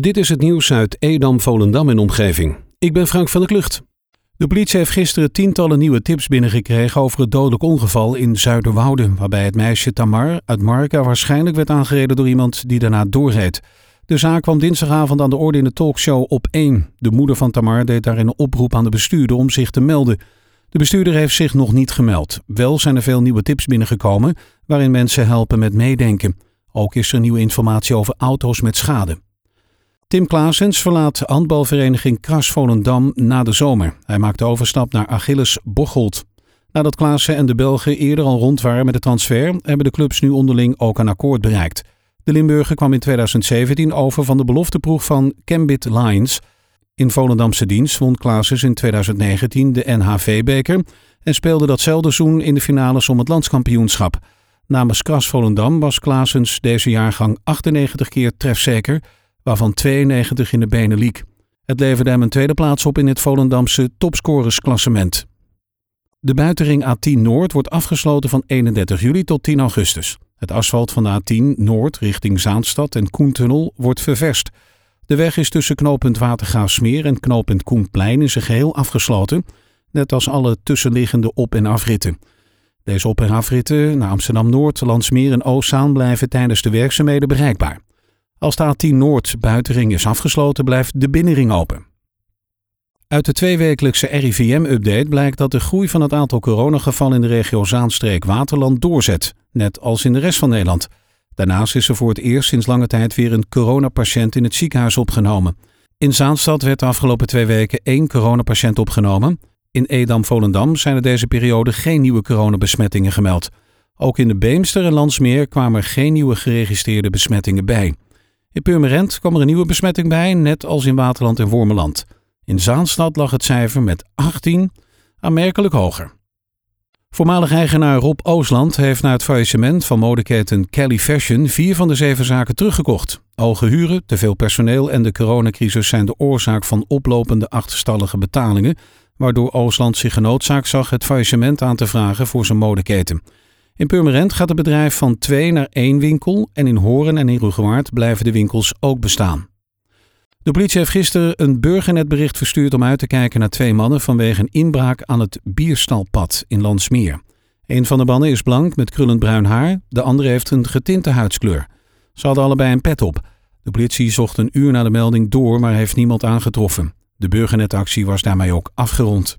Dit is het nieuws uit Edam, Volendam en omgeving. Ik ben Frank van der Klucht. De politie heeft gisteren tientallen nieuwe tips binnengekregen over het dodelijk ongeval in Zuiderwoude, waarbij het meisje Tamar uit Marka waarschijnlijk werd aangereden door iemand die daarna doorreed. De zaak kwam dinsdagavond aan de orde in de talkshow op 1. De moeder van Tamar deed daarin een oproep aan de bestuurder om zich te melden. De bestuurder heeft zich nog niet gemeld. Wel zijn er veel nieuwe tips binnengekomen waarin mensen helpen met meedenken. Ook is er nieuwe informatie over auto's met schade. Tim Klaasens verlaat handbalvereniging Kras Volendam na de zomer. Hij maakt de overstap naar Achilles Bocholt. Nadat Klaassen en de Belgen eerder al rond waren met de transfer, hebben de clubs nu onderling ook een akkoord bereikt. De Limburger kwam in 2017 over van de belofteproeg van Cambit Lions. In Volendamse dienst won Klaasens in 2019 de NHV-beker en speelde datzelfde seizoen in de finales om het landskampioenschap. Namens Kras Volendam was Klaasens deze jaargang 98 keer trefzeker waarvan 92 in de Benelux. Het leverde hem een tweede plaats op in het Volendamse topscorersklassement. De buitenring A10 Noord wordt afgesloten van 31 juli tot 10 augustus. Het asfalt van de A10 Noord richting Zaanstad en Koentunnel wordt ververst. De weg is tussen knooppunt Watergraafsmeer en knooppunt Koenplein in zijn geheel afgesloten, net als alle tussenliggende op- en afritten. Deze op- en afritten naar Amsterdam-Noord, Landsmeer en Oostzaan blijven tijdens de werkzaamheden bereikbaar. Als de A10 Noord buitenring is afgesloten, blijft de binnenring open. Uit de tweewekelijkse RIVM-update blijkt dat de groei van het aantal coronagevallen in de regio Zaanstreek-Waterland doorzet, net als in de rest van Nederland. Daarnaast is er voor het eerst sinds lange tijd weer een coronapatiënt in het ziekenhuis opgenomen. In Zaanstad werd de afgelopen twee weken één coronapatiënt opgenomen. In Edam-Volendam zijn er deze periode geen nieuwe coronabesmettingen gemeld. Ook in de Beemster en Landsmeer kwamen er geen nieuwe geregistreerde besmettingen bij. In Purmerend kwam er een nieuwe besmetting bij, net als in Waterland en Wormeland. In Zaanstad lag het cijfer met 18 aanmerkelijk hoger. Voormalig eigenaar Rob Oosland heeft na het faillissement van modeketen Kelly Fashion vier van de zeven zaken teruggekocht. Hoge huren, te veel personeel en de coronacrisis zijn de oorzaak van oplopende achterstallige betalingen, waardoor Oosland zich genoodzaakt zag het faillissement aan te vragen voor zijn modeketen. In Purmerend gaat het bedrijf van twee naar één winkel en in Horen en in Rugewaard blijven de winkels ook bestaan. De politie heeft gisteren een burgernetbericht verstuurd om uit te kijken naar twee mannen vanwege een inbraak aan het Bierstalpad in Landsmeer. Een van de mannen is blank met krullend bruin haar, de andere heeft een getinte huidskleur. Ze hadden allebei een pet op. De politie zocht een uur na de melding door, maar heeft niemand aangetroffen. De burgernetactie was daarmee ook afgerond.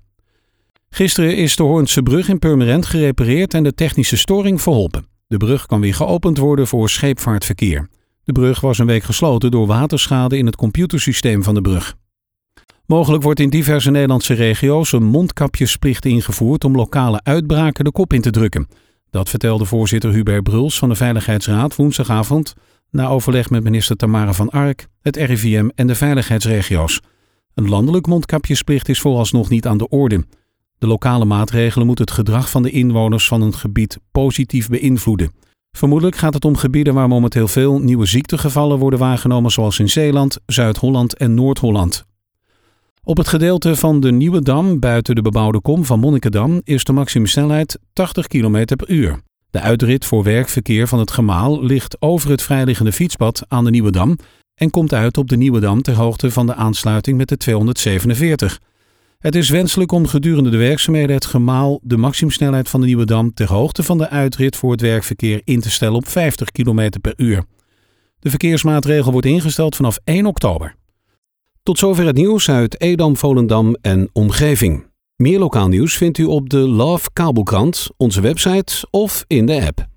Gisteren is de Hoornse brug in Purmerend gerepareerd en de technische storing verholpen. De brug kan weer geopend worden voor scheepvaartverkeer. De brug was een week gesloten door waterschade in het computersysteem van de brug. Mogelijk wordt in diverse Nederlandse regio's een mondkapjesplicht ingevoerd om lokale uitbraken de kop in te drukken. Dat vertelde voorzitter Hubert Bruls van de Veiligheidsraad woensdagavond na overleg met minister Tamara van Ark, het RIVM en de veiligheidsregio's. Een landelijk mondkapjesplicht is vooralsnog niet aan de orde. De lokale maatregelen moeten het gedrag van de inwoners van een gebied positief beïnvloeden. Vermoedelijk gaat het om gebieden waar momenteel veel nieuwe ziektegevallen worden waargenomen, zoals in Zeeland, Zuid-Holland en Noord-Holland. Op het gedeelte van de Nieuwe Dam buiten de bebouwde kom van Monnikendam is de maximumsnelheid 80 km per uur. De uitrit voor werkverkeer van het gemaal ligt over het vrijliggende fietspad aan de Nieuwe Dam en komt uit op de Nieuwe Dam ter hoogte van de aansluiting met de 247. Het is wenselijk om gedurende de werkzaamheden het gemaal de maximumsnelheid van de Nieuwe Dam ter hoogte van de uitrit voor het werkverkeer in te stellen op 50 km per uur. De verkeersmaatregel wordt ingesteld vanaf 1 oktober. Tot zover het nieuws uit Edam, Volendam en omgeving. Meer lokaal nieuws vindt u op de Love Kabelkrant, onze website of in de app.